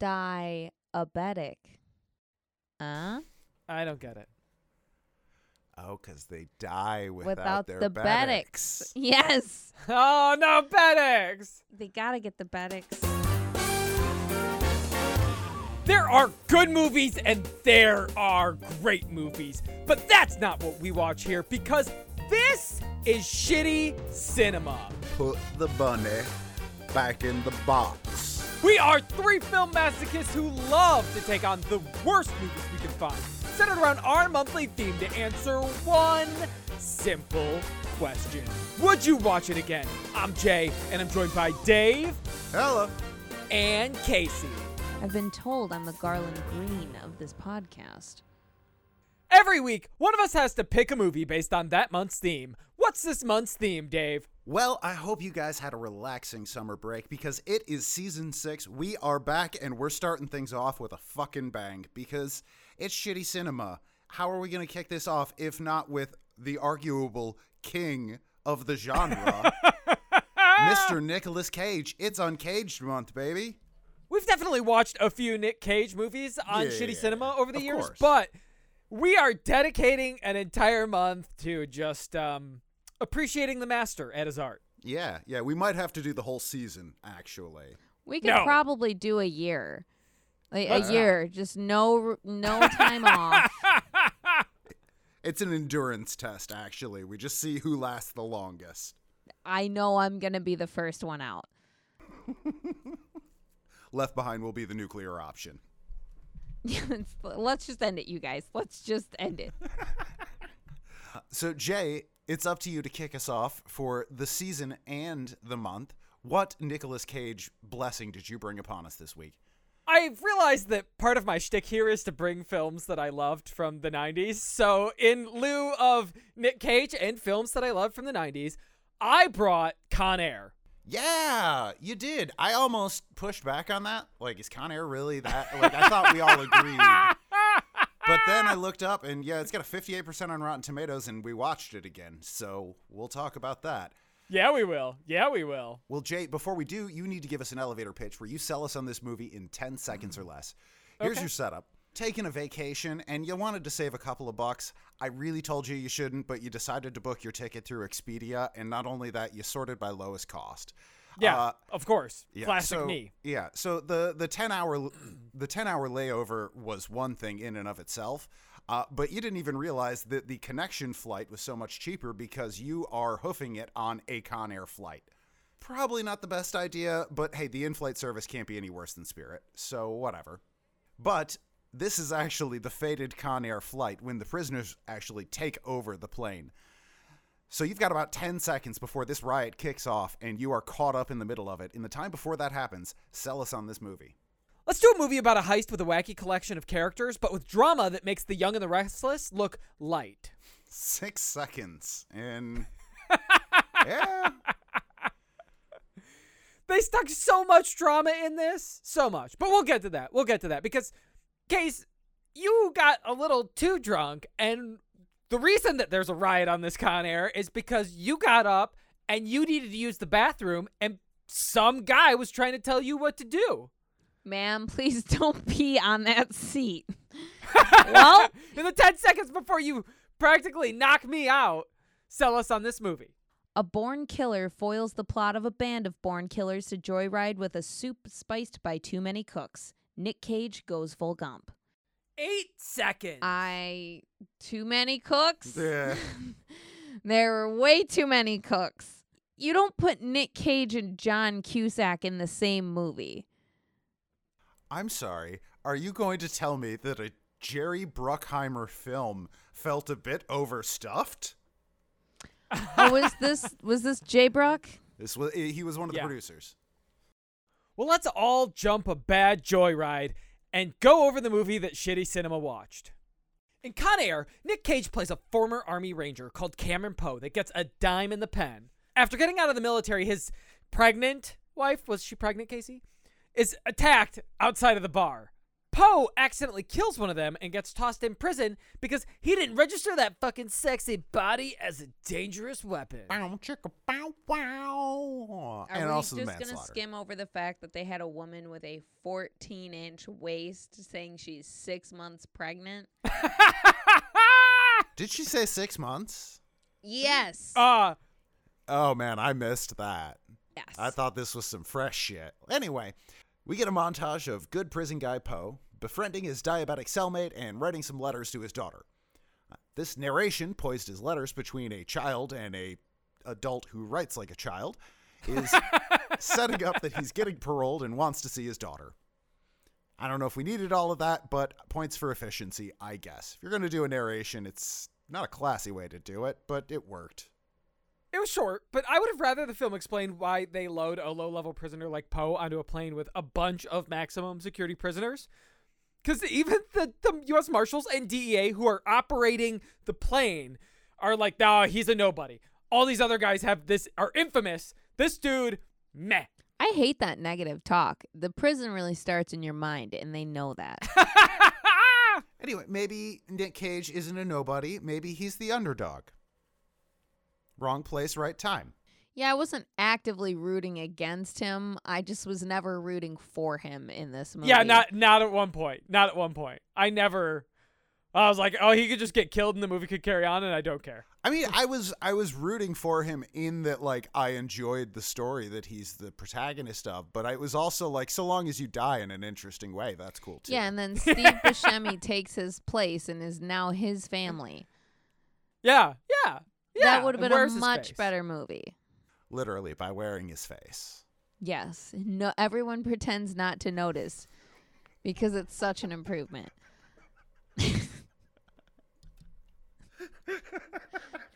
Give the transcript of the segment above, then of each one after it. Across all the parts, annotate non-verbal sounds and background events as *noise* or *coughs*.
diabetic? Huh? I don't get it. Oh, because they die without, Without their the bedics. bedics. *laughs* Yes. Oh no, Bedex! They gotta get the bedics. There are good movies and there are great movies, but that's not what we watch here because this is shitty cinema. Put the bunny back in the box. We are three film masochists who love to take on the worst movies we can find, centered around our monthly theme to answer one simple question Would you watch it again? I'm Jay, and I'm joined by Dave Hello. and Casey. I've been told I'm the Garland Green of this podcast. Every week, one of us has to pick a movie based on that month's theme. What's this month's theme, Dave? Well, I hope you guys had a relaxing summer break because it is season six. We are back and we're starting things off with a fucking bang because it's shitty cinema. How are we going to kick this off if not with the arguable king of the genre, *laughs* Mr. Nicolas Cage? It's Uncaged month, baby. We've definitely watched a few Nick Cage movies on Yeah, shitty cinema over the years, course. but we are dedicating an entire month to just um, appreciating the master at his art. Yeah, yeah, we might have to do the whole season, actually. We could No. probably do a year. Like Let's a not. year, just no no time off. *laughs* It's an endurance test, actually. We just see who lasts the longest. I know I'm gonna be the first one out. *laughs* Left behind will be the nuclear option. *laughs* Let's just end it, you guys. Let's just end it. So, Jay, it's up to you to kick us off for the season and the month. What Nicolas Cage blessing did you bring upon us this week? I've realized that part of my shtick here is to bring films that I loved from the 90s. So, in lieu of Nick Cage and films that I loved from the 90s, I brought Con Air. Yeah, you did. I almost pushed back on that. Like, is Con Air really that? Like, I thought we all *laughs* agreed. But then I ah! looked up, and yeah, it's got a 58% on Rotten Tomatoes, and we watched it again. So we'll talk about that. Yeah, we will. Yeah, we will. Well, Jay, before we do, you need to give us an elevator pitch where you sell us on this movie in 10 seconds or less. Here's Okay. your setup. Taking a vacation and you wanted to save a couple of bucks. I really told you you shouldn't, but you decided to book your ticket through Expedia. And not only that, you sorted by lowest cost. Yeah, Uh, of course. yeah, Classic so, me. Yeah. So the the 10 hour the 10 hour layover was one thing in and of itself. Uh, but you didn't even realize that the connection flight was so much cheaper because you are hoofing it on a Con Air flight. Probably not the best idea, but hey, the in-flight service can't be any worse than Spirit, so whatever. But this is actually the fated Con Air flight when the prisoners actually take over the plane. So you've got about 10 seconds before this riot kicks off and you are caught up in the middle of it. In the time before that happens, sell us on this movie. Let's do a movie about a heist with a wacky collection of characters, but with drama that makes the young and the restless look light. Six seconds. And *laughs* yeah, They stuck so much drama in this. So much. But we'll get to that. We'll get to that because, Case, you got a little too drunk. And the reason that there's a riot on this Con Air is because you got up and you needed to use the bathroom and some guy was trying to tell you what to do. Ma'am, please *laughs* don't pee on that seat. *laughs* well, In the 10 seconds before you practically knock me out, sell us on this movie. a born killer foils the plot of a band of born killers to joyride with a soup spiced by too many cooks. Nick Cage goes full gump. Eight seconds. I too many cooks. Yeah. *laughs* there were way too many cooks. You don't put Nick Cage and John Cusack in the same movie. I'm sorry. Are you going to tell me that a Jerry Bruckheimer film felt a bit overstuffed? Oh, was this *laughs* was this Jay Bruck? This was he was one of the Yeah. producers. Well, let's all jump a bad joyride and go over the movie that Shitty Cinema watched. In Con Air, Nick Cage plays a former Army Ranger called Cameron Poe that gets a dime in the pen. After getting out of the military, his pregnant wife, was she pregnant, Casey? Is attacked outside of the bar. Poe accidentally kills one of them and gets tossed in prison because he didn't register that fucking sexy body as a dangerous weapon. Bow, chicka, bow, wow. Are and we also just gonna skim over the fact that they had a woman with a 14 inch waist saying she's six months pregnant? *laughs* *laughs* Did she say six months? Yes. uh, Oh man, I missed that. yes. I thought this was some fresh shit. Anyway, we get a montage of good prison guy Poe befriending his diabetic cellmate and writing some letters to his daughter. Uh, This narration, poised as letters between a child and a adult who writes like a child, is *laughs* setting up that he's getting paroled and wants to see his daughter. I don't know if we needed all of that, but points for efficiency, I guess. If you're going to do a narration, it's not a classy way to do it, but it worked. it was short, but I would have rather the film explained why they load a low level prisoner like Poe onto a plane with a bunch of maximum security prisoners. Because even the, the U.S. Marshals and DEA who are operating the plane are like, nah, he's a nobody. All these other guys have this, are infamous. This dude, meh. I hate that negative talk. The prison really starts in your mind, and they know that. *laughs* Anyway, maybe Nick Cage isn't a nobody. Maybe he's the underdog. Wrong place, right time. Yeah, I wasn't actively rooting against him. I just was never rooting for him in this movie. yeah, not not at one point. Not at one point. I never. I was like, oh, he could just get killed and the movie could carry on, and I don't care. I mean, I was I was rooting for him in that like I enjoyed the story that he's the protagonist of, but I was also like so long as you die in an interesting way, that's cool too. Yeah, and then *laughs* Steve Buscemi takes his place and is now his family. Yeah, yeah, yeah. that would have been a much better movie. Literally by wearing his face. Yes. No everyone pretends not to notice because it's such an improvement. *laughs*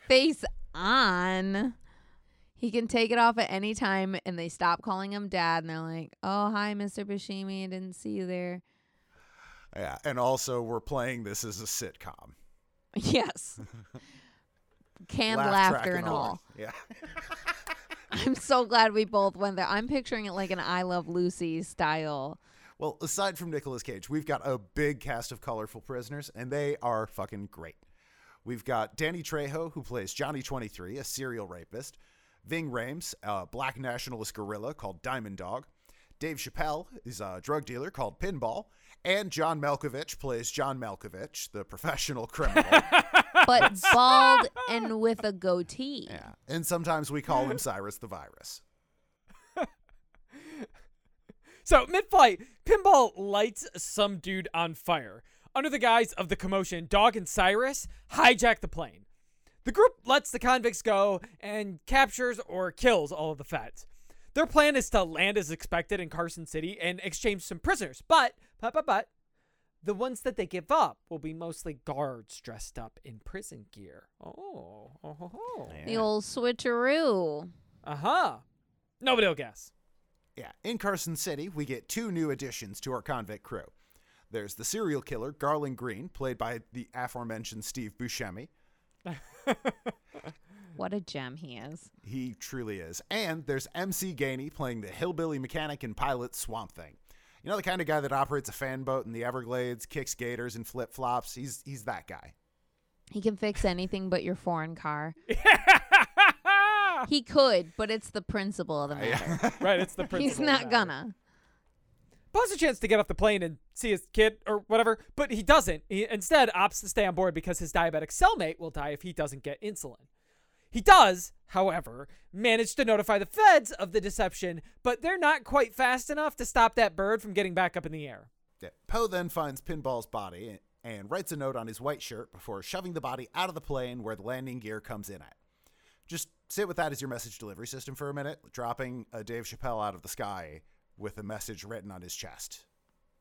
Face on. He can take it off at any time and they stop calling him dad and they're like, "Oh, hi Mr. Buscemi, I didn't see you there." Yeah, and also we're playing this as a sitcom. *laughs* Yes. *laughs* Canned Laugh laughter and all. Yeah. I'm so glad we both went there. I'm picturing it like an I Love Lucy style. Well, aside from Nicolas Cage, we've got a big cast of colorful prisoners, and they are fucking great. We've got Danny Trejo, who plays Johnny 23, a serial rapist. Ving Rhames, a black nationalist gorilla called Diamond Dog. Dave Chappelle is a drug dealer called Pinball. And John Malkovich plays John Malkovich, the professional criminal. *laughs* but *laughs* bald and with a goatee. yeah. And sometimes we call him Cyrus the Virus. *laughs* So, mid flight, Pinball lights some dude on fire. Under the guise of the commotion, Dog and Cyrus hijack the plane. The group lets the convicts go and captures or kills all of the feds. Their plan is to land as expected in Carson City and exchange some prisoners, but, but, but, but, the ones that they give up will be mostly guards dressed up in prison gear. Oh, oh, oh, oh. The old switcheroo. uh huh. Nobody will guess. Yeah, in Carson City, we get two new additions to our convict crew. There's the serial killer, Garland Green, played by the aforementioned Steve Buscemi. *laughs* What a gem he is. He truly is. And there's MC Gainey playing the hillbilly mechanic and pilot Swamp Thing. You know the kind of guy that operates a fan boat in the Everglades, kicks gators and flip flops? He's he's that guy. He can fix anything but your foreign car. *laughs* He could, but it's the principle of the matter. *laughs* right, it's the principle. He's not gonna. Paul has a chance to get off the plane and see his kid or whatever, but he doesn't. He instead opts to stay on board because his diabetic cellmate will die if he doesn't get insulin. He does, however, manage to notify the feds of the deception, but they're not quite fast enough to stop that bird from getting back up in the air. Yeah. Poe then finds Pinball's body and writes a note on his white shirt before shoving the body out of the plane where the landing gear comes in at. Just sit with that as your message delivery system for a minute, dropping a Dave Chappelle out of the sky with a message written on his chest.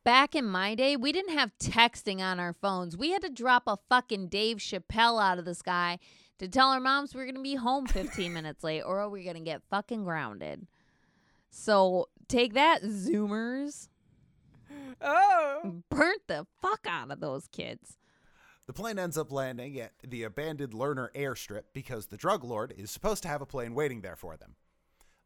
Back in my day, we didn't have texting on our phones. We had to drop a fucking Dave Chappelle out of the sky to tell our moms we are going to be home 15 minutes late or are we're going to get fucking grounded. So take that, Zoomers. Oh! Burnt the fuck out of those kids. The plane ends up landing at the abandoned Lerner airstrip because the drug lord is supposed to have a plane waiting there for them.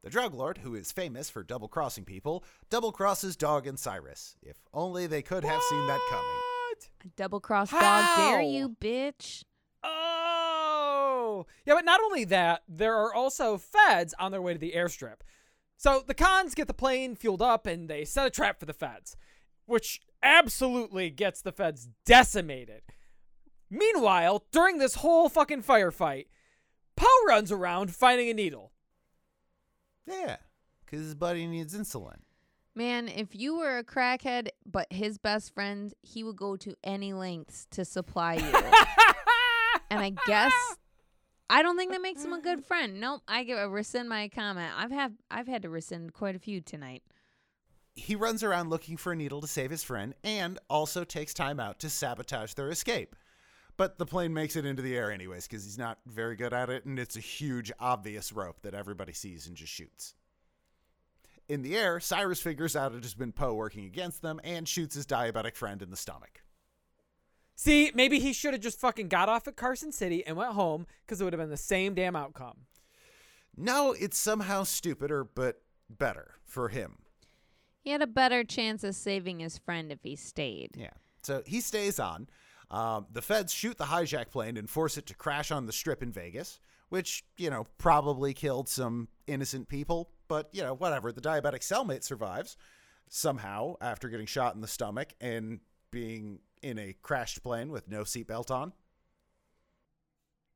The drug lord, who is famous for double crossing people, double crosses Dog and Cyrus. If only they could have seen that coming. What? Double cross dog, dare you, bitch? Oh, yeah, but not only that, there are also feds on their way to the airstrip. So the cons get the plane fueled up and they set a trap for the feds, which absolutely gets the feds decimated. Meanwhile, during this whole fucking firefight, Poe runs around finding a needle. Yeah, because his buddy needs insulin. Man, if you were a crackhead but his best friend, he would go to any lengths to supply you. *laughs* and I guess I don't think that makes him a good mm-hmm. friend. Nope, I give a rescind my comment. I've had I've had to rescind quite a few tonight. He runs around looking for a needle to save his friend and also takes time out to sabotage their escape. But the plane makes it into the air anyways because he's not very good at it, and it's a huge, obvious rope that everybody sees and just shoots. In the air, Cyrus figures out it has been Poe working against them and shoots his diabetic friend in the stomach. See, maybe he should have just fucking got off at Carson City and went home because it would have been the same damn outcome. No, it's somehow stupider, but better for him. He had a better chance of saving his friend if he stayed. Yeah. So he stays on. Um, the feds shoot the hijack plane and force it to crash on the strip in Vegas, which, you know, probably killed some innocent people. But, you know, whatever. The diabetic cellmate survives somehow after getting shot in the stomach and being in a crashed plane with no seatbelt on.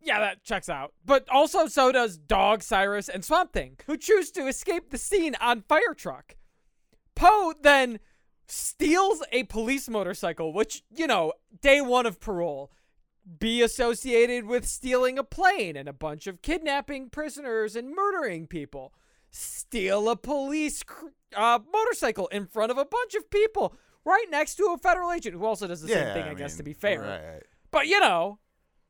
Yeah, that checks out. But also, so does Dog, Cyrus, and Swamp Thing, who choose to escape the scene on fire truck. Poe then steals a police motorcycle, which, you know, day one of parole, be associated with stealing a plane and a bunch of kidnapping prisoners and murdering people. Steal a police uh, motorcycle in front of a bunch of people right next to a federal agent who also does the same thing, I, guess, to be fair. Right. But, you know,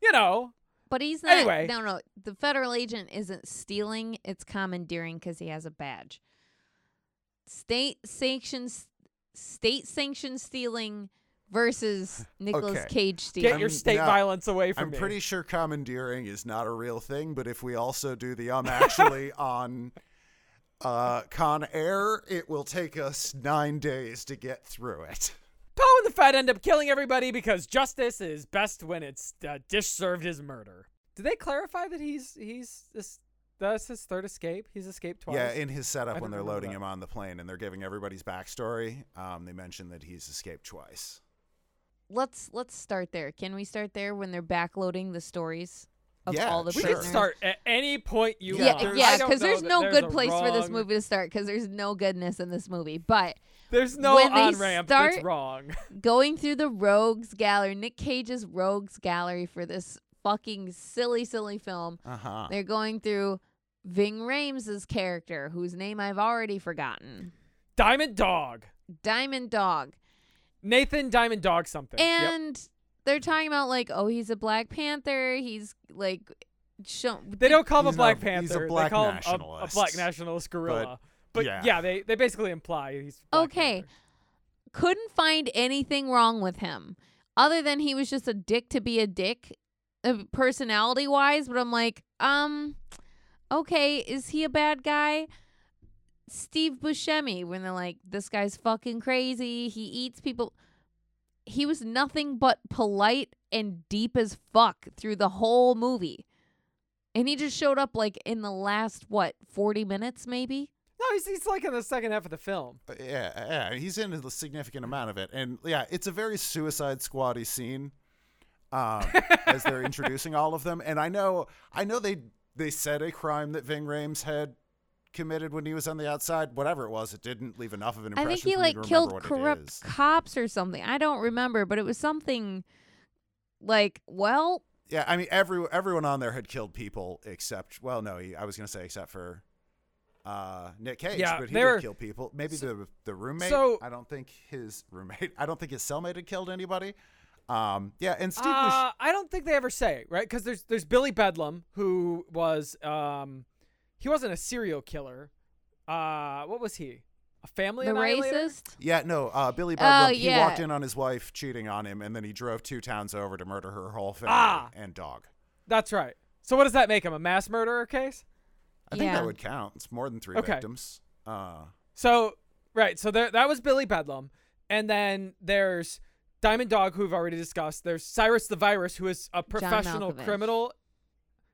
you know, But he's not. Anyway. No, no. The federal agent isn't stealing, it's commandeering because he has a badge. State sanctions, state sanctioned stealing versus *laughs* Nicolas Okay. Cage stealing. get your state not- violence away from I'm me. pretty sure commandeering is not a real thing, but if we also do the um actually *laughs* on uh, Con Air, it will take us nine days to get through it. Poe and the Fed end up killing everybody because justice is best when it's uh, dish served as murder. Did they clarify that he's he's this that's his third escape? He's escaped twice. Yeah, in his I setup when they're loading that. him on the plane and they're giving everybody's backstory, um, they mention that he's escaped twice. let's let's start there. Can we start there when they're backloading the stories of Yeah, all the we sure. prisoners? start at any point you Yeah, want. there's- yeah, because there's no there's good place for this movie to start because there's no goodness in this movie. But There's no when on ramp that's wrong. *laughs* going through the rogues gallery, Nick Cage's rogues gallery for this fucking silly, silly film. Uh huh. They're going through Ving Rhames' character, whose name I've already forgotten. Diamond Dog. Diamond Dog. Nathan Diamond Dog something. Yep. And they're talking about like, oh, he's a Black Panther. He's like show They don't call him a Black not- he's a Panther. black they call him a, a black nationalist gorilla. But, yeah. yeah. they they basically imply he's Black Okay. Panther. couldn't find anything wrong with him other than he was just a dick to be a dick uh, personality wise but i'm like um okay is he a bad guy steve buscemi when they're like this guy's fucking crazy he eats people he was nothing but polite and deep as fuck through the whole movie and he just showed up like in the last what 40 minutes maybe No, he's he's like in the second half of the film. Uh, Yeah, yeah, he's in a significant amount of it, and yeah, it's a very Suicide Squatty scene um, as they're *laughs* introducing all of them. And I know, I know they they said a crime that Ving Rhames had committed when he was on the outside. Whatever it was, it didn't leave enough of an impression. I think he for like killed remember what it corrupt cops or something. I don't remember, but it was something like, well, Yeah, I mean, every everyone on there had killed people except, well, no, he, I was gonna say except for. Uh, Nick Cage, Yeah, but he they did were- kill people. Maybe the the roommate. so- I don't think his roommate. *laughs* I don't think his cellmate had killed anybody. Um, yeah, and Steve. Bush- Uh, I don't think they ever say right because there's there's Billy Bedlam who was um he wasn't a serial killer. Uh, what was he? A family the annihilator? racist. Yeah, no, uh, Billy Bedlam. Oh, He yeah. walked in on his wife cheating on him, and then he drove two towns over to murder her whole family Ah. and dog. That's right. So what does that make him? A mass murderer case? I think Yeah. that would count. It's more than three Okay. victims. Uh, So right, so there that was Billy Bedlam, and then there's Diamond Dog, who we've already discussed. There's Cyrus the Virus, who is a professional criminal.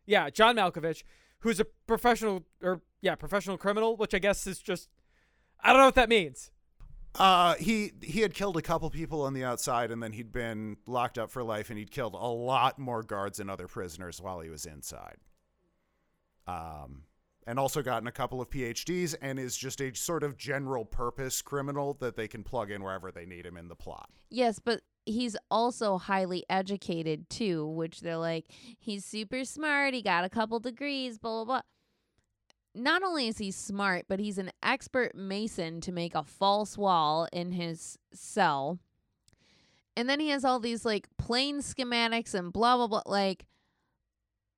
Yeah, John Malkovich, who's a professional or yeah, professional criminal, which I guess is just I don't know what that means. Uh, he he had killed a couple people on the outside, and then he'd been locked up for life, and he'd killed a lot more guards and other prisoners while he was inside. Um, and also gotten a couple of PhDs, and is just a sort of general purpose criminal that they can plug in wherever they need him in the plot. Yes, but he's also highly educated too, which they're like, he's super smart. He got a couple degrees, blah, blah, blah. Not only is he smart, but he's an expert mason to make a false wall in his cell. And then he has all these like plain schematics and blah, blah, blah. Like,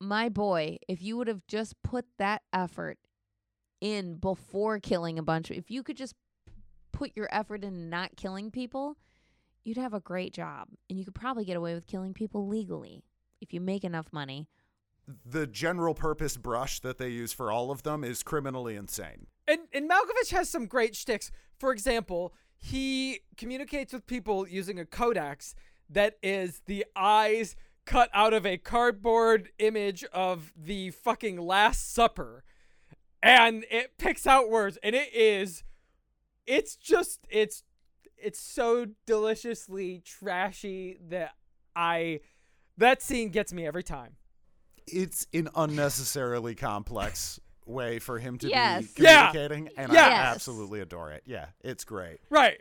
my boy, if you would have just put that effort in before killing a bunch if you could just put your effort in not killing people, you'd have a great job and you could probably get away with killing people legally if you make enough money. The general purpose brush that they use for all of them is criminally insane. And and Malkovich has some great shticks. For example, he communicates with people using a codex that is the eyes cut out of a cardboard image of the fucking Last Supper. And it picks out words and it is it's just it's it's so deliciously trashy that I that scene gets me every time. It's an unnecessarily complex way for him to Yes. be Yeah. communicating, and Yes. I absolutely adore it. Yeah, it's great. Right.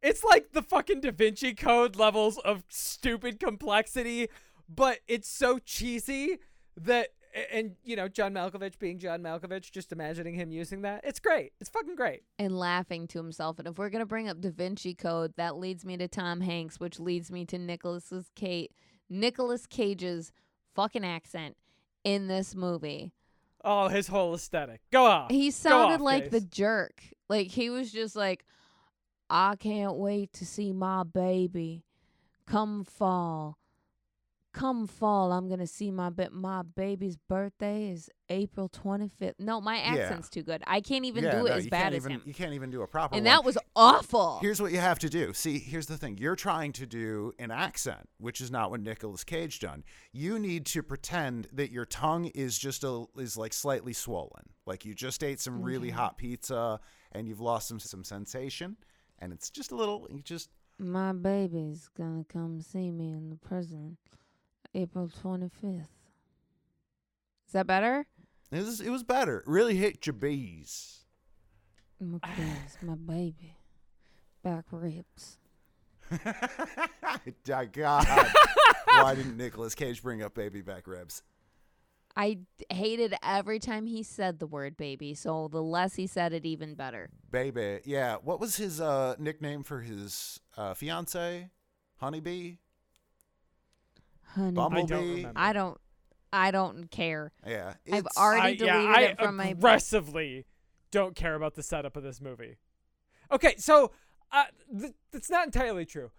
It's like the fucking Da Vinci Code levels of stupid complexity, but it's so cheesy that and you know John Malkovich being John Malkovich, just imagining him using that, it's great. It's fucking great. And laughing to himself. And if we're gonna bring up Da Vinci Code, that leads me to Tom Hanks, which leads me to Nicholas's Kate Nicolas Cage's fucking accent in this movie. Oh, his whole aesthetic. Go off. He sounded off, like the jerk. Like he was just like, I can't wait to see my baby. Come fall. Come fall, I'm gonna see my ba- my baby's birthday is April 25th. No, my accent's too good. I can't even do it no, as you bad can't as even, him. You can't even do a proper And one. that was awful. Here's what you have to do. See, here's the thing. You're trying to do an accent, which is not what Nicolas Cage done. You need to pretend that your tongue is just a is like slightly swollen. Like you just ate some really Okay. hot pizza and you've lost some some sensation and it's just a little you just my baby's gonna come see me in the prison April 25th. Is that better? it was, it was better. It really hit your bees. My *sighs* baby's my baby. Back ribs. *laughs* My God. Why didn't Nicolas Cage bring up baby back ribs? I hated every time he said the word baby, so the less he said it, even better. Baby. Yeah. What was his uh, nickname for his uh, fiance? Honeybee? Honey, I don't remember. I don't, I don't care. Yeah. I've it's- already I, yeah, deleted I it from my. aggressively don't care about the setup of this movie. Okay, so uh, th- that's not entirely true.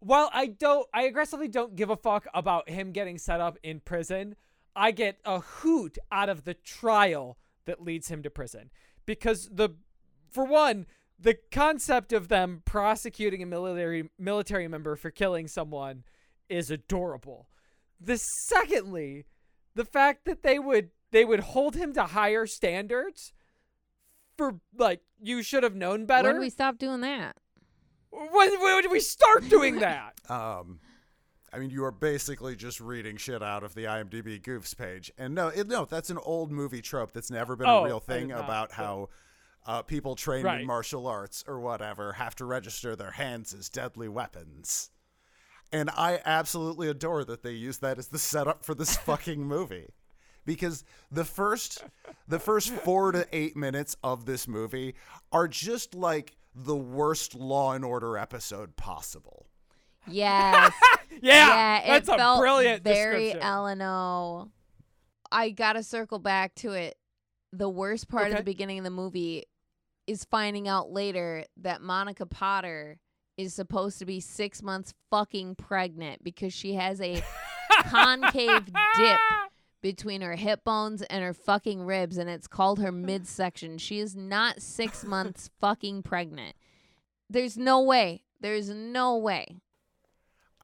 While I don't, I aggressively don't give a fuck about him getting set up in prison. I get a hoot out of the trial that leads him to prison because the, for one, the concept of them prosecuting a military military member for killing someone is adorable. The secondly, the fact that they would they would hold him to higher standards for like you should have known better. When do we stop doing that? when, when did we start doing *laughs* that? Um, I mean, you are basically just reading shit out of the IMDb goofs page, and no, it, no, that's an old movie trope that's never been Oh, a real thing about but- how uh, people trained Right. in martial arts or whatever have to register their hands as deadly weapons. And I absolutely adore that they use that as the setup for this *laughs* fucking movie. Because the first the first 4 to 8 minutes of this movie are just like the worst law and order episode possible. Yes. *laughs* Yeah, it that's a felt brilliant very description. LNO. I gotta circle back to it. The worst part of the beginning of the movie is finding out later that Monica Potter is supposed to be six months fucking pregnant because she has a *laughs* concave dip between her hip bones and her fucking ribs, and it's called her midsection. She is not six *laughs* months fucking pregnant. There's no way. There's no way.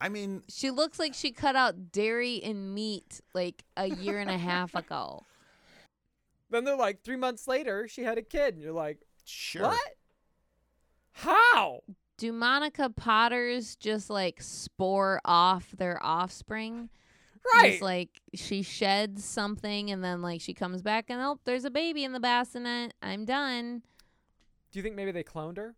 I mean, She looks like she cut out dairy and meat like a year and a half *laughs* ago. Then they're like, three months later, she had a kid. And you're like, sure. what? How? Do Monica Potters just like spore off their offspring? Right. Just like she sheds something and then like she comes back and oh, there's a baby in the bassinet. I'm done. Do you think maybe they cloned her?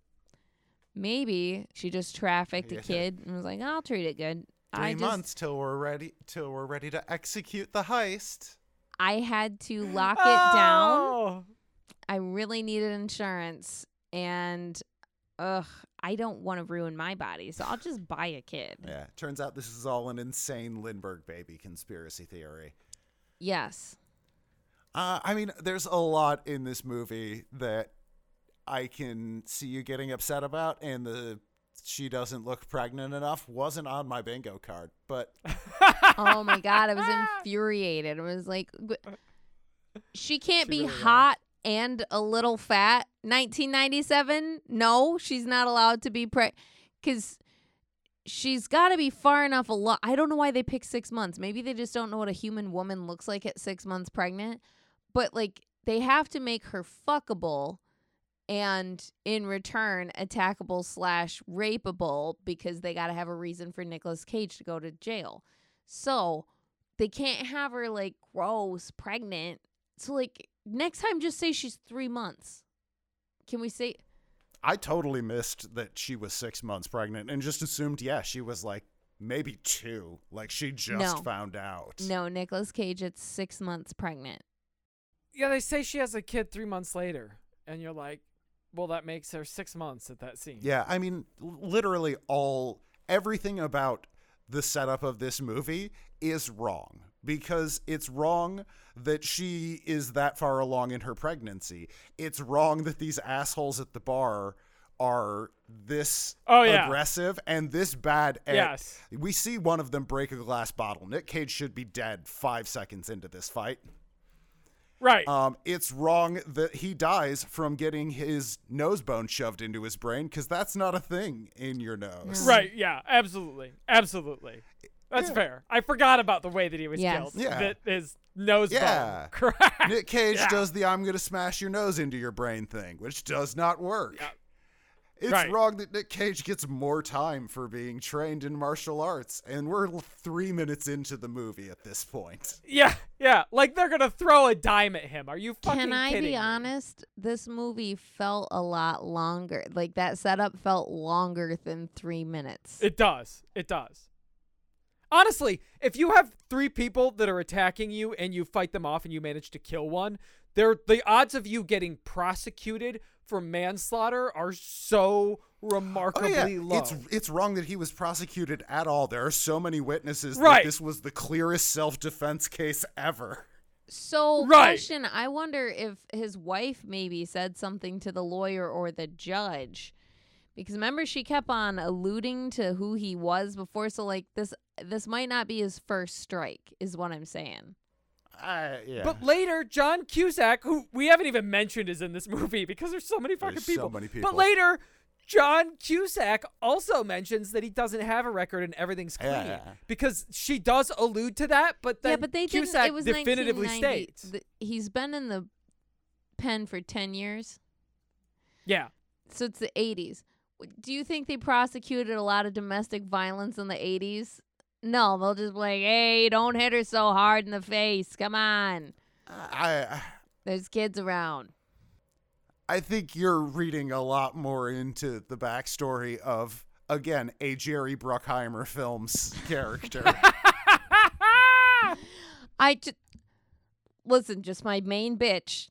Maybe she just trafficked Yeah. a kid and was like, I'll treat it good. Three I just months till we're ready till we're ready to execute the heist. I had to lock it down. Oh. I really needed insurance and ugh, I don't want to ruin my body, so I'll just buy a kid. Yeah. Turns out this is all an insane Lindbergh baby conspiracy theory. Yes. Uh, I mean, there's a lot in this movie that I can see you getting upset about, and the she doesn't look pregnant enough wasn't on my bingo card. But *laughs* Oh my god, I was infuriated. I was like she can't She be really hot and a little fat. 1997? No, she's not allowed to be pre cuz she's got to be far enough along. I don't know why they picked 6 months. Maybe they just don't know what a human woman looks like at 6 months pregnant. But like they have to make her fuckable and in return attackable slash rapeable because they got to have a reason for Nicolas Cage to go to jail. So they can't have her like gross pregnant. So like next time, just say she's three months. Can we say? I totally missed that she was six months pregnant and just assumed, yeah, she was like maybe two. Like she just No. found out. No, Nicolas Cage. It's six months pregnant. Yeah, they say she has a kid three months later. And you're like, well, that makes her six months at that scene. Yeah, I mean, l- literally all everything about the setup of this movie is wrong because it's wrong that she is that far along in her pregnancy. It's wrong that these assholes at the bar are this Oh, yeah. aggressive and this bad at Yes. we see one of them break a glass bottle. Nick Cage should be dead 5 seconds into this fight. Right. Um, it's wrong that he dies from getting his nose bone shoved into his brain because that's not a thing in your nose. right. Yeah. Absolutely. Absolutely. That's Yeah. fair. I forgot about the way that he was Yes. killed. Yeah. That his nose Yeah. bone cracked. Nick Cage Yeah. does the "I'm going to smash your nose into your brain" thing, which does not work. Yeah. It's Right. wrong that Nick Cage gets more time for being trained in martial arts, and we're three minutes into the movie at this point. Yeah. Yeah. Like they're gonna throw a dime at him. Are you fucking Can I kidding be me? honest? This movie felt a lot longer. Like that setup felt longer than three minutes. It does. It does. Honestly, if you have three people that are attacking you and you fight them off and you manage to kill one, there the odds of you getting prosecuted for manslaughter are so remarkably Oh, yeah. low. It's it's wrong that he was prosecuted at all. There are so many witnesses Right. that this was the clearest self-defense case ever. So, Right. question: I wonder if his wife maybe said something to the lawyer or the judge, because remember she kept on alluding to who he was before. So, like this, this might not be his first strike, is what I'm saying. Uh, yeah. But later, John Cusack, who we haven't even mentioned is in this *laughs* movie because there's so many fucking There's so many people. But later, John Cusack also mentions that he doesn't have a record and everything's clean Yeah. because she does allude to that. But then yeah, but they Cusack didn't. It was definitively 1990. states, Th- he's been in the pen for ten years, yeah, so it's the 80s. Do you think they prosecuted a lot of domestic violence in the 80s? No, they'll just be like, "Hey, don't hit her so hard in the face. Come on." I There's kids around. I think you're reading a lot more into the backstory of again a Jerry Bruckheimer film's character. *laughs* I just listen. Just my main bitch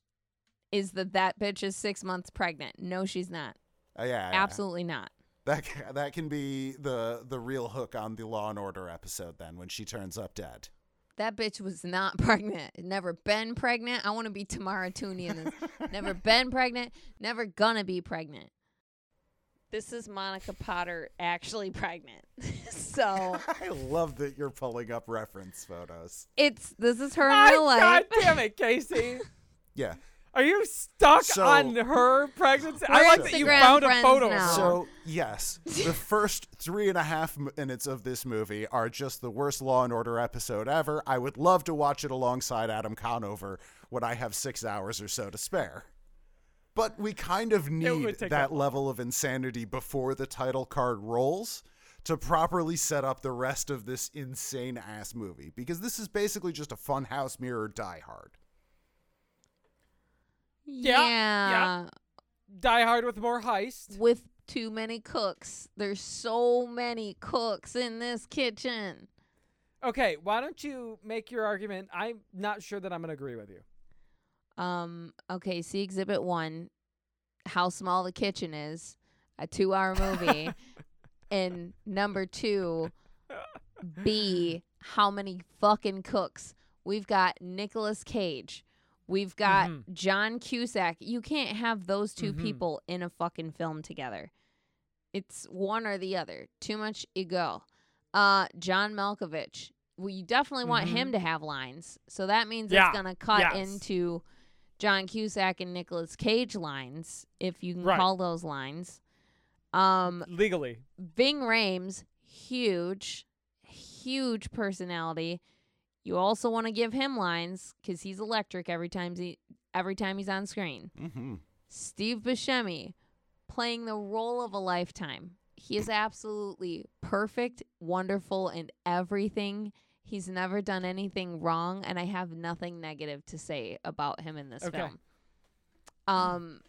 is that that bitch is six months pregnant. No, she's not. Uh, yeah, yeah. Absolutely not. That that can be the the real hook on the Law and Order episode then when she turns up dead. That bitch was not *laughs* pregnant. Never been pregnant. I want to be Tamara Tooney in this. *laughs* never been pregnant. Never gonna be pregnant. this is Monica Potter actually pregnant. *laughs* so I love that you're pulling up reference photos. it's this is her in real life. God damn it, Casey. Yeah. Are you stuck So- on her pregnancy? I We're like that you found a photo. now. So yes, the first three and a half minutes of this movie are just the worst Law and Order episode ever. I would love to watch it alongside Adam Conover when I have six hours or so to spare. But we kind of need that that level of insanity before the title card rolls to properly set up the rest of this insane ass movie because this is basically just a funhouse mirror Die Hard. Yeah, yeah. Die Hard with more heist. With too many cooks. There's so many cooks in this kitchen. Okay, why don't you make your argument? I'm not sure that I'm going to agree with you. Um, okay, see exhibit one, how small the kitchen is, a two hour movie. *laughs* and number two, B, how many fucking cooks. We've got Nicolas Cage. We've got Mhm. John Cusack. You can't have those 2 Mhm. people in a fucking film together. It's one or the other. Too much ego. Uh, John Malkovich. We definitely want him Mhm. to have lines. So that means Yeah. it's gonna cut Yes. into John Cusack and Nicolas Cage lines, if you can Right. call those lines. Um, Legally. Ving Rhames, huge, huge personality. You also want to give him lines because he's electric every time he every time he's on screen. Mm-hmm. Steve Buscemi playing the role of a lifetime. He is absolutely perfect, wonderful, in everything. He's never done anything wrong, and I have nothing negative to say about him in this Okay. film. Um,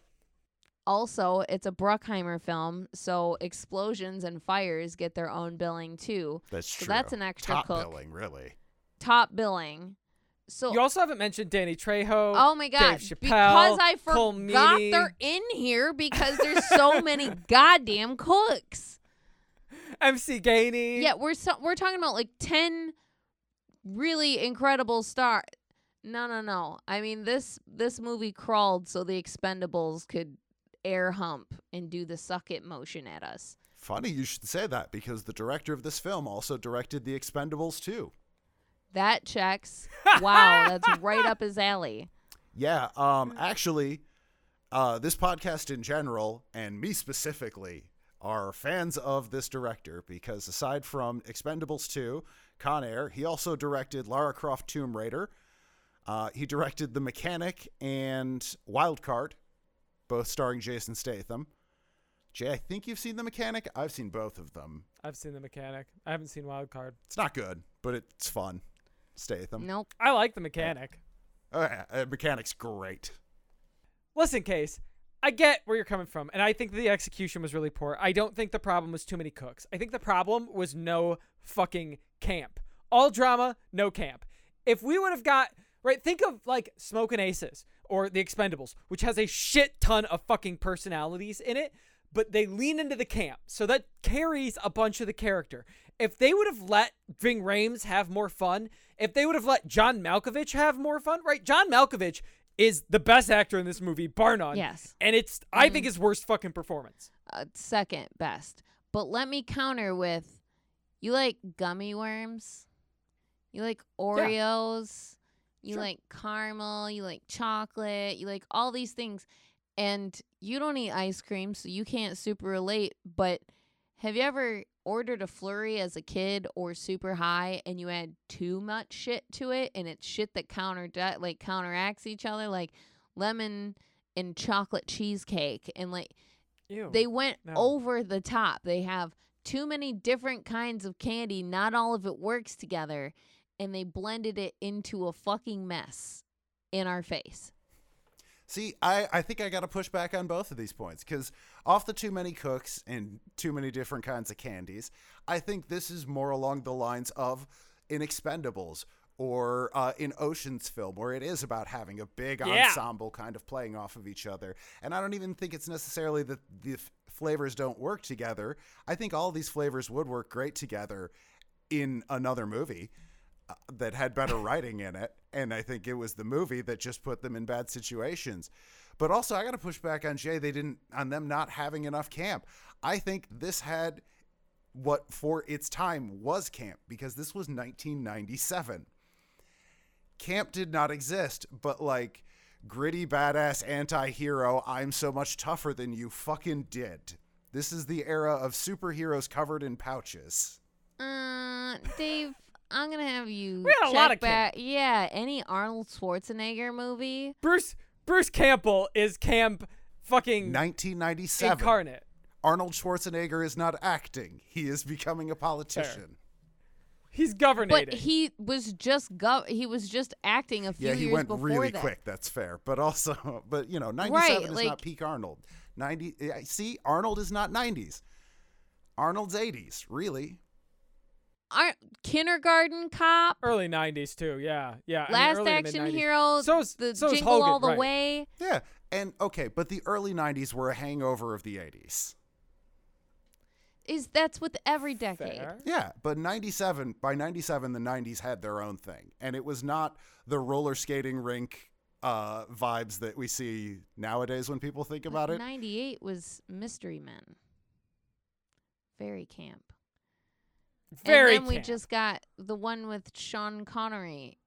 also, it's a Bruckheimer film, so explosions and fires get their own billing too. That's So true. that's an extra Top cook. billing, really. Top billing. So You also haven't mentioned Danny Trejo. Oh my god! Chappelle, because I Colm forgot Meaney. they're in here because there's so *laughs* many goddamn cooks. MC Gainey. Yeah, we're so, we're talking about like ten really incredible star. No, no, no. I mean this this movie crawled so the Expendables could air hump and do the suck it motion at us. Funny you should say that because the director of this film also directed The Expendables too. That checks. *laughs* wow, that's right up his alley. Yeah, um actually uh this podcast in general and me specifically are fans of this director because aside from Expendables 2, Con Air, he also directed Lara Croft Tomb Raider. Uh, he directed The Mechanic and Wild Card, both starring Jason Statham. Jay, I think you've seen The Mechanic. I've seen both of them. I've seen The Mechanic. I haven't seen Wild Card. It's not good, but it's fun. Statham. Nope. I like The Mechanic. Oh, yeah, uh, Mechanic's great. Listen, Case, I get where you're coming from, and I think the execution was really poor. I don't think the problem was too many cooks. I think the problem was no fucking camp. All drama, no camp. If we would have got right, think of like Smokin' Aces or The Expendables, which has a shit ton of fucking personalities in it, but they lean into the camp, so that carries a bunch of the character. If they would have let Ving Rhames have more fun, if they would have let John Malkovich have more fun, right? John Malkovich is the best actor in this movie, bar none. Yes. And it's, I think, his worst fucking performance. uh, second best. But let me counter with you like gummy worms? You like Oreos? You Sure. like caramel? You like chocolate? You like all these things. And you don't eat ice cream, so you can't super relate. But have you ever ordered a flurry as a kid or super high and you add too much shit to it and it's shit that counter like counteracts each other like lemon and chocolate cheesecake and like Ew. they went No. over the top. They have too many different kinds of candy. Not all of it works together. And they blended it into a fucking mess in our face. See, I, I think I got to push back on both of these points because off the too many cooks and too many different kinds of candies, I think this is more along the lines of in Expendables or uh, in Ocean's film, where it is about having a big Yeah. ensemble kind of playing off of each other. And I don't even think it's necessarily that the f- flavors don't work together. I think all these flavors would work great together in another movie that had better writing in it. And I think it was the movie that just put them in bad situations. But also, I got to push back on Jay. They didn't on them not having enough camp. I think this had what for its time was camp because this was 1997. Camp did not exist, but like gritty badass anti-hero, I'm so much tougher than you fucking did. This is the era of superheroes covered in pouches. Uh, Dave, I'm gonna have you We had a check lot of back. Yeah, any Arnold Schwarzenegger movie. Bruce Bruce Campbell is Camp fucking 1997. incarnate. Arnold Schwarzenegger is not acting. He is becoming a politician. He's governing. But he was just go. He was just acting a few years ago. Yeah, he years went before really that. quick. That's fair. But also, *laughs* but you know, 97 Right, is like- not peak Arnold. 90 eh, see, Arnold is not 90s. Arnold's 80s, really. Aren't kindergarten cop, early '90s too. Yeah, yeah. I mean, last action mid-90s. hero, So is- the so is jingle all the right. way. Yeah. And okay, but the early 90s were a hangover of the 80s. Is that's with every decade. Fair. Yeah, but 97 by 97 the 90s had their own thing and it was not the roller skating rink uh vibes that we see nowadays when people think about it. Ninety-eight was Mystery Men. Very camp. Very. and then we just got the one with Sean Connery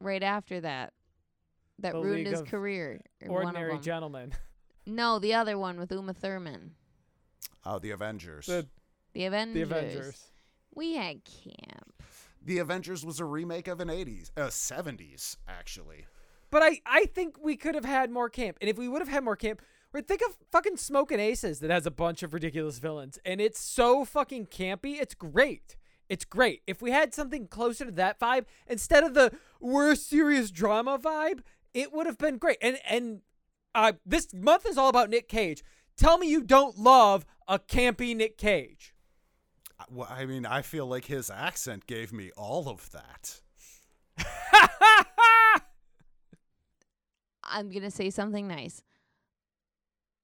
right after that. That The ruined League his of career. one of ordinary them. gentlemen. No, the other one with Uma Thurman. Oh, the Avengers. The The Avengers. the Avengers. We had camp. The Avengers was a remake of an 80s, uh 70s actually. But I, I think we could have had more camp. And if we would have had more camp, or think of fucking Smokin' Aces that has a bunch of ridiculous villains. And it's so fucking campy. It's great. It's great. If we had something closer to that vibe, instead of the we're serious drama vibe, it would have been great. And and uh, this month is all about Nick Cage. Tell me you don't love a campy Nick Cage. Well, I mean, I feel like his accent gave me all of that. *laughs* I'm going to say something nice.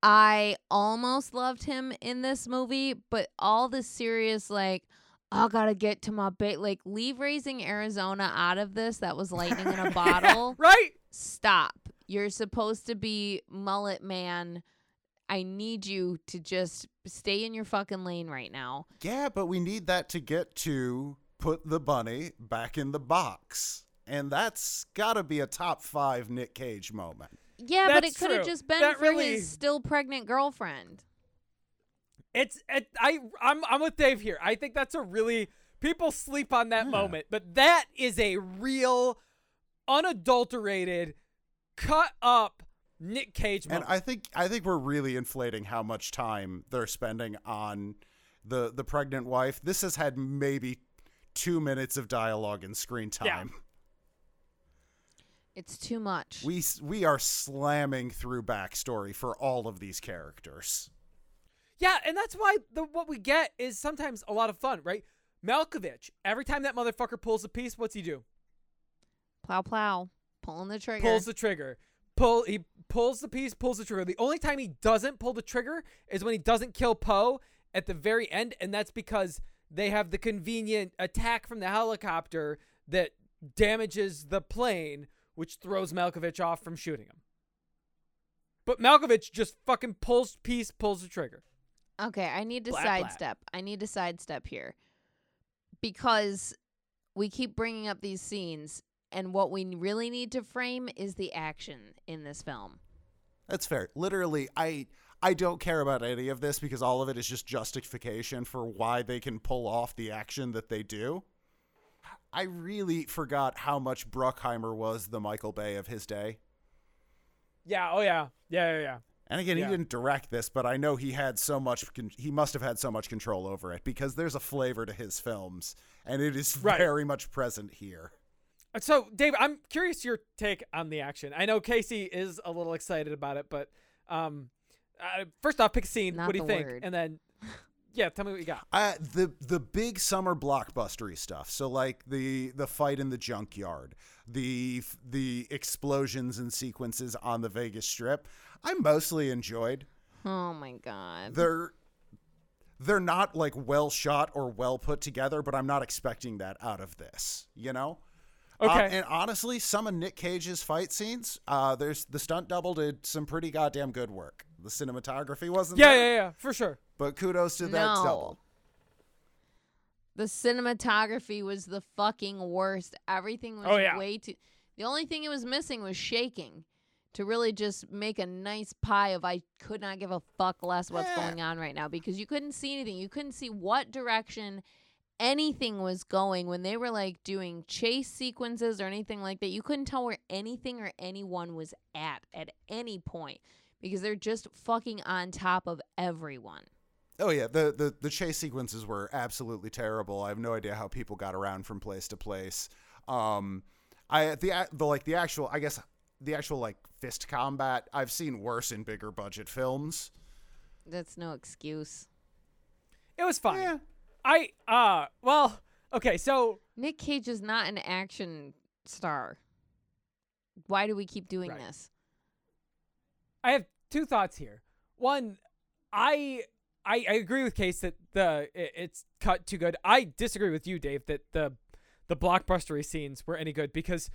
I almost loved him in this movie, but all the serious, like, I gotta get to my bait. Like, leave raising Arizona out of this. That was *laughs* lightning in a bottle. right? Stop. You're supposed to be mullet man. I need you to just stay in your fucking lane right now. Yeah, but we need that to get to put the bunny back in the box. And that's got to be a top 5 Nick Cage moment. Yeah, but it could have just been That for really- his still pregnant girlfriend. It's it, I I'm I'm with Dave here. I think that's a really people sleep on that Yeah. moment, but that is a real unadulterated cut up Nick Cage And. I think I think we're really inflating how much time they're spending on the the pregnant wife. This has had maybe 2 minutes of dialogue and screen Yeah. Time. It's too much. We we are slamming through backstory for all of these characters. yeah, and that's why the what we get is sometimes a lot of fun, right? Malkovich, every time that motherfucker pulls a piece, what's he do? plow plow. Pulling the trigger. Pulls the trigger. Pull he pulls the piece, pulls the trigger. The only time he doesn't pull the trigger is when he doesn't kill Poe at the very end, and that's because they have the convenient attack from the helicopter that damages the plane, which throws Malkovich off from shooting him. But Malkovich just fucking pulls piece, pulls the trigger. Okay, I need to Blah, blah. sidestep. I need to sidestep here because we keep bringing up these scenes, and what we really need to frame is the action in this film. That's fair. Literally, I I don't care about any of this because all of it is just justification for why they can pull off the action that they do. I really forgot how much Bruckheimer was the Michael Bay of his day. Yeah, oh yeah. Yeah, yeah, yeah. And again, Yeah. he didn't direct this, but I know he had so much. Con- he must have had so much control over it because there's a flavor to his films, and it is Right. very much present here. Uh, So, Dave, I'm curious your take on the action. I know Casey is a little excited about it, but um, uh, first off, pick a scene. Not what do you think? word. And then, *laughs* yeah, tell me what you got. Uh, the the big summer blockbustery stuff. So like the the fight in the junkyard, the the explosions and sequences on the Vegas Strip. I mostly enjoyed. Oh my god. They're they're not like well shot or well put together, but I'm not expecting that out of this. You know, Uh, Okay. and honestly, some of Nick Cage's fight scenes, uh, there's the stunt double did some pretty goddamn good work. The cinematography wasn't yeah, there, yeah, yeah, for sure. But kudos to that no. double. The cinematography was the fucking worst. Everything was Oh, yeah. way too. The only thing it was missing was shaking to really just make a nice pie of I could not give a fuck less what's Yeah. going on right now because you couldn't see anything. You couldn't see what direction anything was going when they were like doing chase sequences or anything like that. You couldn't tell where anything or anyone was at at any point because they're just fucking on top of everyone. Oh yeah, the, the the chase sequences were absolutely terrible. I have no idea how people got around from place to place. Um, I the the like the actual I guess the actual like fist combat I've seen worse in bigger budget films. That's no excuse. It was fine. Yeah. I uh well, okay, so Nick Cage is not an action star. Why do we keep doing Right. this? I have two thoughts here. One, I I, I agree with Case that the it, it's cut too good. I disagree with you, Dave, that the the blockbustery scenes were any good because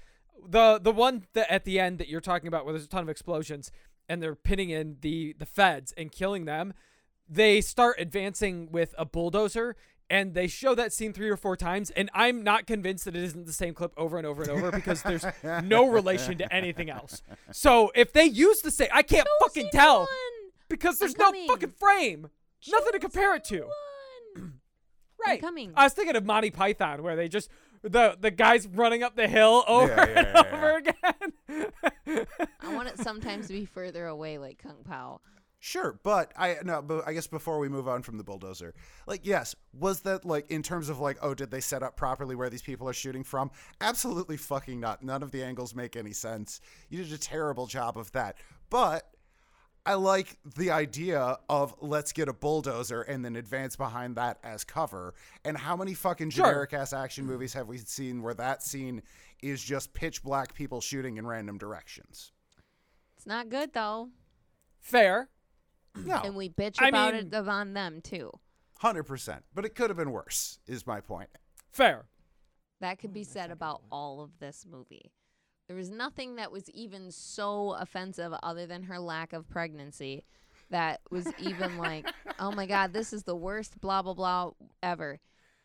the the one that at the end that you're talking about where there's a ton of explosions and they're pinning in the the feds and killing them, they start advancing with a bulldozer and they show that scene three or four times and I'm not convinced that it isn't the same clip over and over and over because there's no *laughs* relation to anything else. So if they use the same I can't fucking tell one! because there's no fucking frame. Nothing to compare it to. one! *clears throat* Right. coming. I was thinking of Monty Python where they just the the guys running up the hill over Yeah, yeah, and yeah, over again. I want it sometimes to be further away, like Kung Pao. Sure, but I no, but I guess before we move on from the bulldozer, like yes, was that like in terms of like oh, did they set up properly where these people are shooting from? Absolutely fucking not. None of the angles make any sense. You did a terrible job of that. But I like the idea of let's get a bulldozer and then advance behind that as cover. And how many fucking Sure. generic ass action movies have we seen where that scene is just pitch black people shooting in random directions? It's not good though, Fair. No, and we bitch I about mean- it on them too. hundred percent. But it could have been worse. Is my point. Fair. That could be said about all of this movie. There was nothing that was even so offensive other than her lack of pregnancy that was even like, *laughs* oh my God, this is the worst blah, blah, blah ever.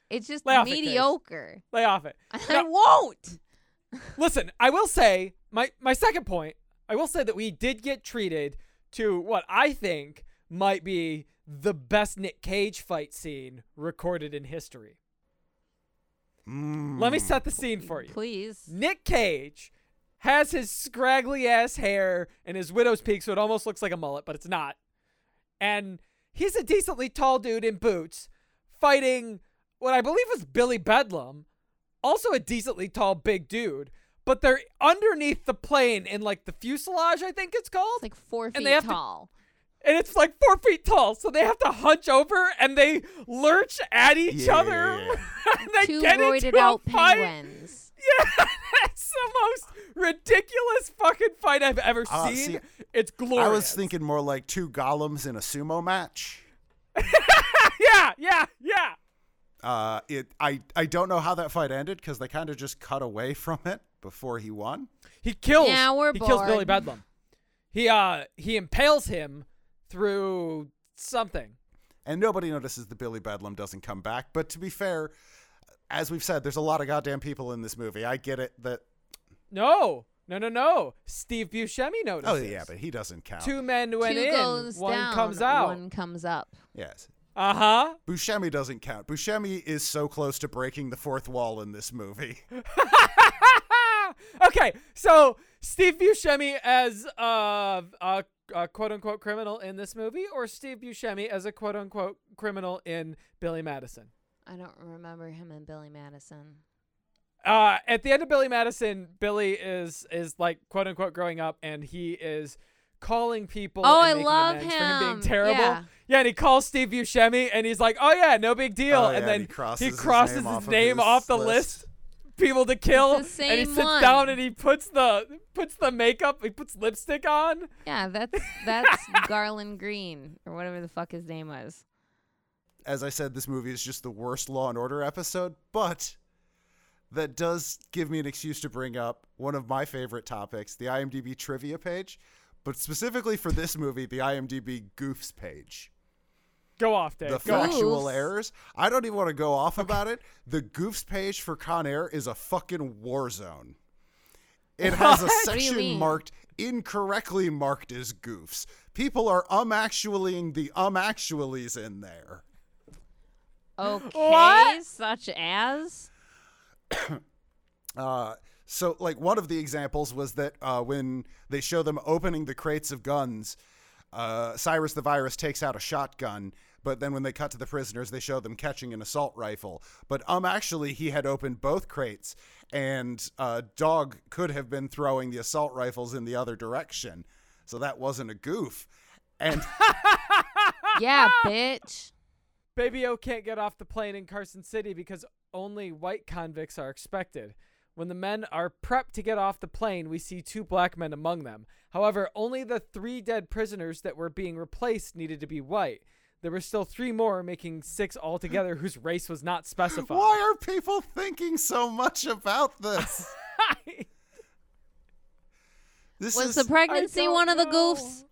It's just Lay off it, mediocre. Lay off it. *laughs* I won't. *laughs* Listen, I will say my my second point. I will say that we did get treated to what I think might be the best Nick Cage fight scene recorded in history. Let me hmm. set the scene for you. Please. Nick Cage has his scraggly ass hair and his widow's peak, so it almost looks like a mullet, but it's not. And he's a decently tall dude in boots fighting what I believe was Billy Bedlam, also a decently tall big dude. But they're underneath the plane in like the fuselage, I think it's called. It's like four And feet they have to- tall. and it's like four feet tall, so they have to hunch over and they lurch at each Yeah, other. yeah, *laughs* yeah. and they Two get roided into out a fight. *laughs* penguins. Yeah, that's the most ridiculous fucking fight I've ever Uh, seen. see, it's glorious. I was thinking more like two golems in a sumo match. *laughs* yeah, yeah, yeah. Uh, it I I don't know how that fight ended because they kind of just cut away from it before he won. He kills. Yeah, we're he kills Billy bored. Bedlam. He uh he impales him through something. And nobody notices that Billy Bedlam doesn't come back. But to be fair, as we've said, there's a lot of goddamn people in this movie. I get it that. No, no, no, no. Steve Buscemi notices. Oh yeah, but he doesn't count. two men went Two in, goes one down, comes out. One comes up. Yes. Uh huh. Buscemi doesn't count. Buscemi is so close to breaking the fourth wall in this movie. *laughs* okay, so Steve Buscemi as uh, a, a quote unquote criminal in this movie, or Steve Buscemi as a quote unquote criminal in Billy Madison? I don't remember him and Billy Madison. Uh, at the end of Billy Madison, Billy is is like quote unquote growing up, and he is calling people. Oh, and I love amends for him being terrible. Yeah. and he calls Steve Buscemi, and he's like, "Oh yeah, no big deal." Oh, and then and he crosses he his name his off of name his off the list. list. People to kill, It's the and he sits one. down and he puts the puts the makeup, he puts lipstick on. Yeah, that's *laughs* that's Garland Greene or whatever the fuck his name was. As I said, this movie is just the worst Law and Order episode, but that does give me an excuse to bring up one of my favorite topics, the IMDb trivia page, but specifically for this movie, the IMDb goofs page. Go off, Dave. The Go factual Goofs? errors. I don't even want to go off about it. The goofs page for Con Air is a fucking war zone. It *laughs* has a section marked incorrectly marked as goofs. People are um actuallying the um actuallys in there. Okay, What? such as *coughs* Uh, so, like, one of the examples was that uh, when they show them opening the crates of guns, uh, Cyrus the Virus takes out a shotgun, but then when they cut to the prisoners, they show them catching an assault rifle. But um, actually, he had opened both crates, and uh, Dog could have been throwing the assault rifles in the other direction, so that wasn't a goof. And *laughs* yeah, bitch. Baby O can't get off the plane in Carson City because only white convicts are expected. When the men are prepped to get off the plane, we see two black men among them. However, only the three dead prisoners that were being replaced needed to be white. There were still three more, making six altogether whose race was not specified. why are people thinking so much about this? *laughs* This Was is the pregnancy don't one of the goofs?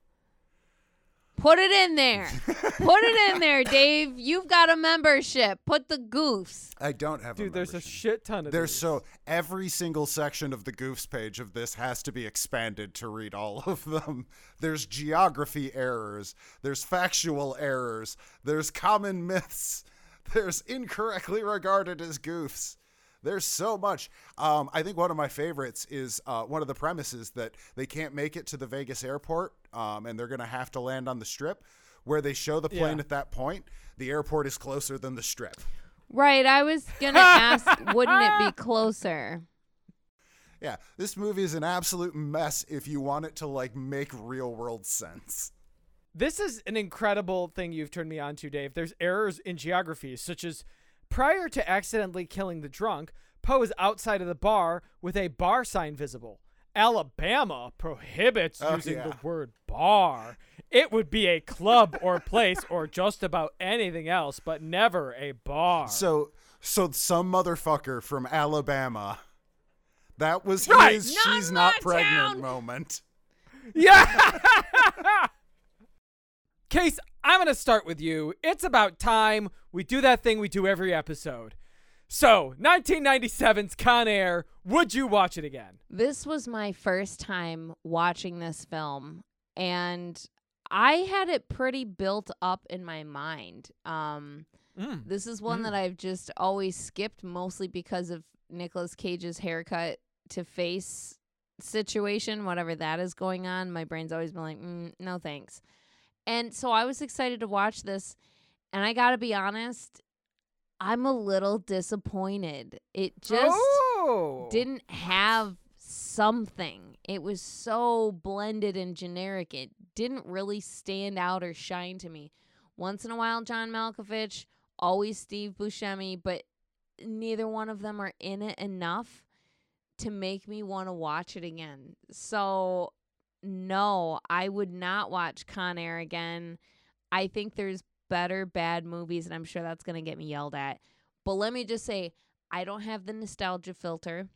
Put it in there. Put it in there, Dave. You've got a membership. Put the goofs. I don't have Dude, a there's a shit ton of There's these. so every single section of the goofs page of this has to be expanded to read all of them. There's geography errors, there's factual errors, there's common myths, there's incorrectly regarded as goofs. There's so much. Um, I think one of my favorites is uh, one of the premises that they can't make it to the Vegas airport um, and they're going to have to land on the strip. Where they show the plane Yeah. at that point, the airport is closer than the strip. Right. I was going *laughs* to ask, wouldn't it be closer? Yeah, this movie is an absolute mess if you want it to like make real world sense. This is an incredible thing you've turned me on to, Dave. There's errors in geography, such as prior to accidentally killing the drunk, Poe is outside of the bar with a bar sign visible. Alabama prohibits Oh, using yeah. the word bar. It would be a club or place or just about anything else, but never a bar. So, so some motherfucker from Alabama, that was Right. his Not "she's not pregnant" town. moment. Yeah. *laughs* Case, I'm going to start with you. It's about time we do that thing we do every episode. So, 1997's Con Air, would you watch it again? This was my first time watching this film, and I had it pretty built up in my mind. Um, Mm. this is one Mm. that I've just always skipped, mostly because of Nicolas Cage's haircut to face situation, whatever that is going on. My brain's always been like, mm, no thanks. And so I was excited to watch this, and I gotta be honest, I'm a little disappointed. It just oh. didn't have something. It was so blended and generic. It didn't really stand out or shine to me. Once in a while, John Malkovich, always Steve Buscemi, but neither one of them are in it enough to make me want to watch it again. So, no, I would not watch Con Air again. I think there's better bad movies, and I'm sure that's going to get me yelled at. But let me just say, I don't have the nostalgia filter.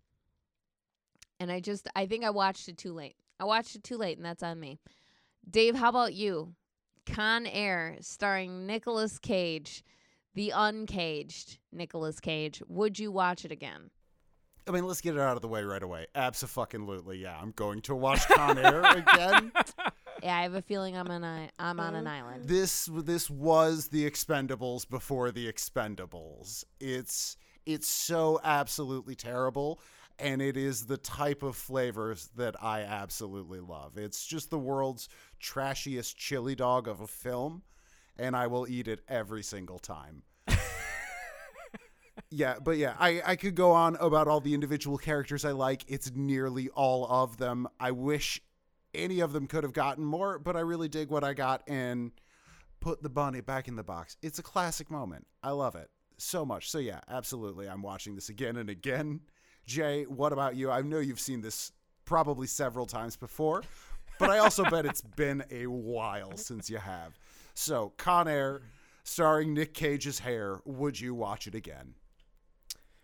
And I just, I think I watched it too late. I watched it too late, and that's on me. Dave, how about you? Con Air, starring Nicolas Cage, the uncaged Nicolas Cage. Would you watch it again? I mean, let's get it out of the way right away. Absolutely, yeah. I'm going to watch Con Air again. *laughs* Yeah, I have a feeling I'm on a, I'm on an uh-huh. island. This this was the Expendables before the Expendables. It's it's so absolutely terrible and it is the type of flavors that I absolutely love. It's just the world's trashiest chili dog of a film and I will eat it every single time. *laughs* yeah, but yeah, I, I could go on about all the individual characters I like. It's nearly all of them. I wish any of them could have gotten more, but I really dig what I got and put the bunny back in the box. It's a classic moment. I love it so much. So yeah, absolutely. I'm watching this again and again. Jay, what about you? I know you've seen this probably several times before, but I also bet it's *laughs* been a while since you have. So, Con Air, starring Nick Cage's hair, would you watch it again?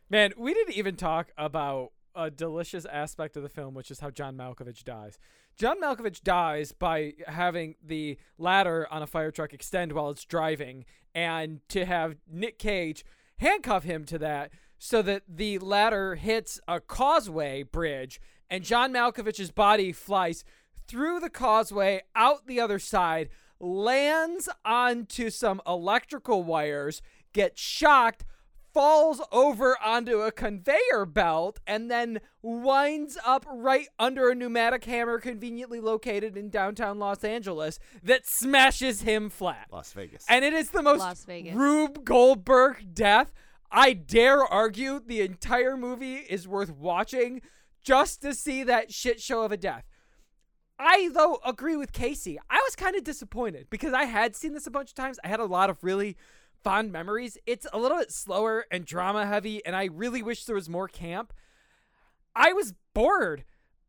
Man, we didn't even talk about a delicious aspect of the film, which is how John Malkovich dies. John Malkovich dies by having the ladder on a fire truck extend while it's driving, and to have Nick Cage handcuff him to that so that the ladder hits a causeway bridge, and John Malkovich's body flies through the causeway out the other side, lands onto some electrical wires, gets shocked, falls over onto a conveyor belt and then winds up right under a pneumatic hammer conveniently located in downtown Los Angeles that smashes him flat. Las Vegas. And it is the most Las Vegas. Rube Goldberg death. I dare argue the entire movie is worth watching just to see that shit show of a death. I though agree with Casey. I was kind of disappointed because I had seen this a bunch of times. I had a lot of really fond memories. It's a little bit slower and drama heavy, and I really wish there was more camp. I was bored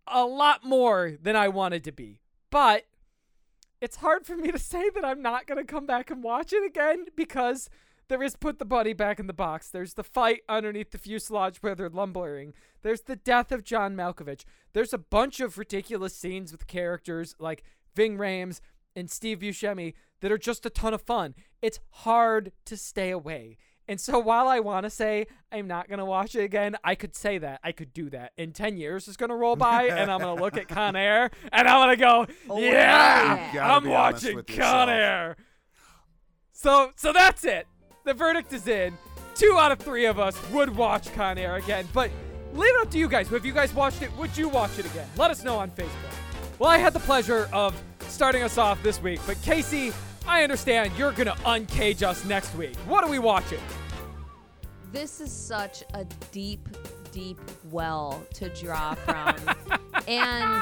a lot more than I wanted to be, but it's hard for me to say that I'm not going to come back and watch it again because there is put the body back in the box. There's the fight underneath the fuselage where they're lumbering. There's the death of John Malkovich. There's a bunch of ridiculous scenes with characters like Ving Rhames and Steve Buscemi that are just a ton of fun. It's hard to stay away. And so while I want to say I'm not going to watch it again, I could say that. I could do that. In 10 years it's going to roll by *laughs* and I'm going to look at Con Air and I'm going to go, Oh, yeah, yeah. I'm watching Con yourself. Air. So so that's it. The verdict is in. Two out of three of us would watch Con Air again, but leave it up to you guys. Have you guys watched it? Would you watch it again? Let us know on Facebook. Well, I had the pleasure of starting us off this week, but Casey, I understand you're gonna uncage us next week. What are we watching? This is such a deep, deep well to draw from. *laughs* and,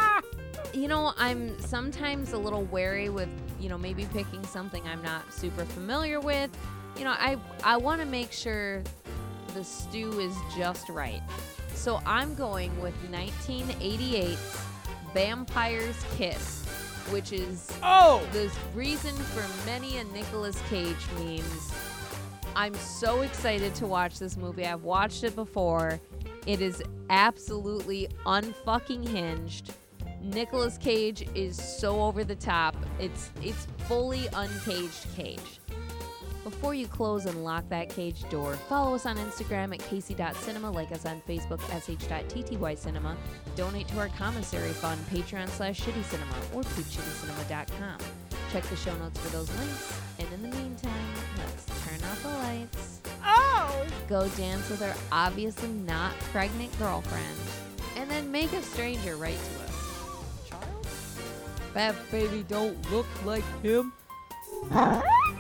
you know, I'm sometimes a little wary with, you know, maybe picking something I'm not super familiar with. You know, I, I want to make sure the stew is just right. So I'm going with 1988's Vampire's Kiss, which is Oh, the reason for many a Nicolas Cage memes. I'm so excited to watch this movie. I've watched it before. It is absolutely unfucking hinged. Nicolas Cage is so over the top. It's it's fully uncaged Cage. Before you close and lock that cage door, follow us on Instagram at casey.cinema, like us on Facebook, sh.ttycinema, donate to our commissary fund, patreon slash shitty cinema, or peepshittycinema.com. Check the show notes for those links, and in the meantime, let's turn off the lights, oh. go dance with our obviously not pregnant girlfriend, and then make a stranger write to us. Child? That baby don't look like him. *laughs*